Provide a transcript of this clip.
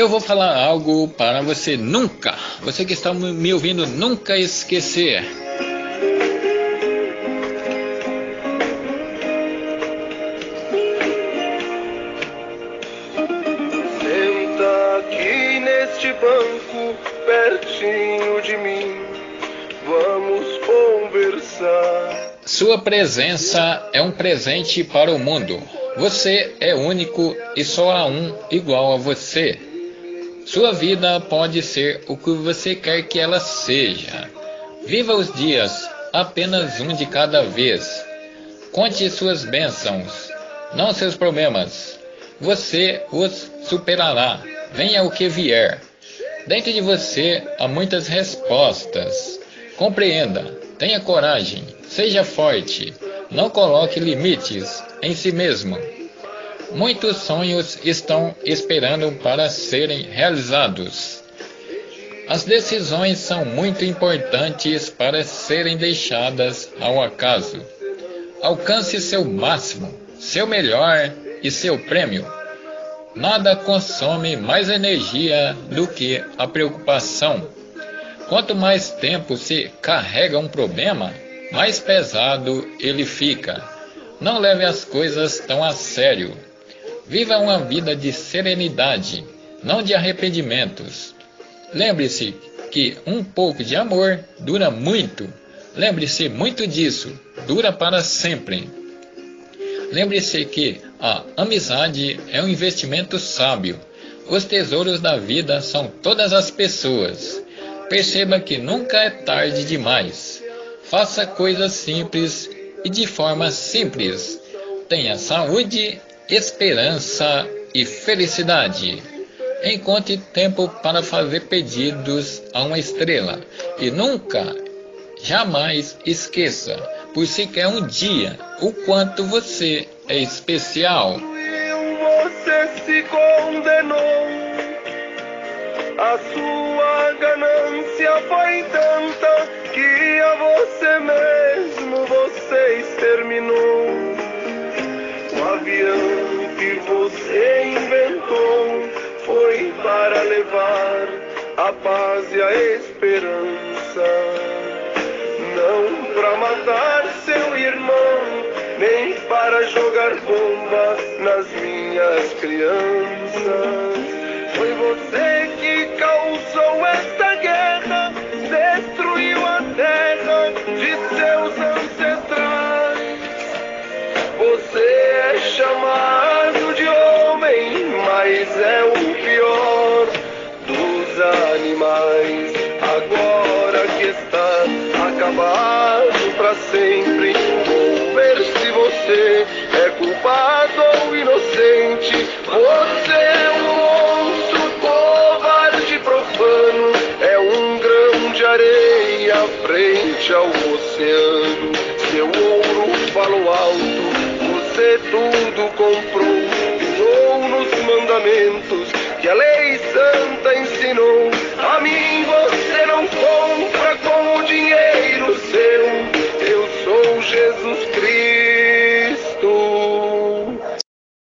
Eu vou falar algo para você nunca, você que está me ouvindo, nunca esquecer. Senta aqui neste banco, pertinho de mim, vamos conversar. Sua presença é um presente para o mundo. Você é único e só há um igual a você. Sua vida pode ser o que você quer que ela seja. Viva os dias, apenas um de cada vez. Conte suas bênçãos, não seus problemas. Você os superará, venha o que vier. Dentro de você há muitas respostas. Compreenda, tenha coragem, seja forte, não coloque limites em si mesmo. Muitos sonhos estão esperando para serem realizados. As decisões são muito importantes para serem deixadas ao acaso. Alcance seu máximo, seu melhor e seu prêmio. Nada consome mais energia do que a preocupação. Quanto mais tempo se carrega um problema, mais pesado ele fica. Não leve as coisas tão a sério. Viva uma vida de serenidade, não de arrependimentos. Lembre-se que um pouco de amor dura muito. Lembre-se muito disso, dura para sempre. Lembre-se que a amizade é um investimento sábio. Os tesouros da vida são todas as pessoas. Perceba que nunca é tarde demais. Faça coisas simples e de forma simples. Tenha saúde esperança e felicidade. Encontre tempo para fazer pedidos a uma estrela e nunca, jamais esqueça, por sequer um dia, o quanto você é especial. Você se condenou, a sua ganância foi tanta que a você mesmo você exterminou. O avião a paz e a esperança. Não para matar seu irmão, nem para jogar bomba nas minhas crianças. Animais. Agora que está acabado para sempre, vou ver se você é culpado ou inocente. Você é um monstro covarde profano, é um grão de areia frente ao oceano. Seu ouro falou alto você tudo comprou, pisou nos mandamentos que a lei santa ensinou pra mim você não conta.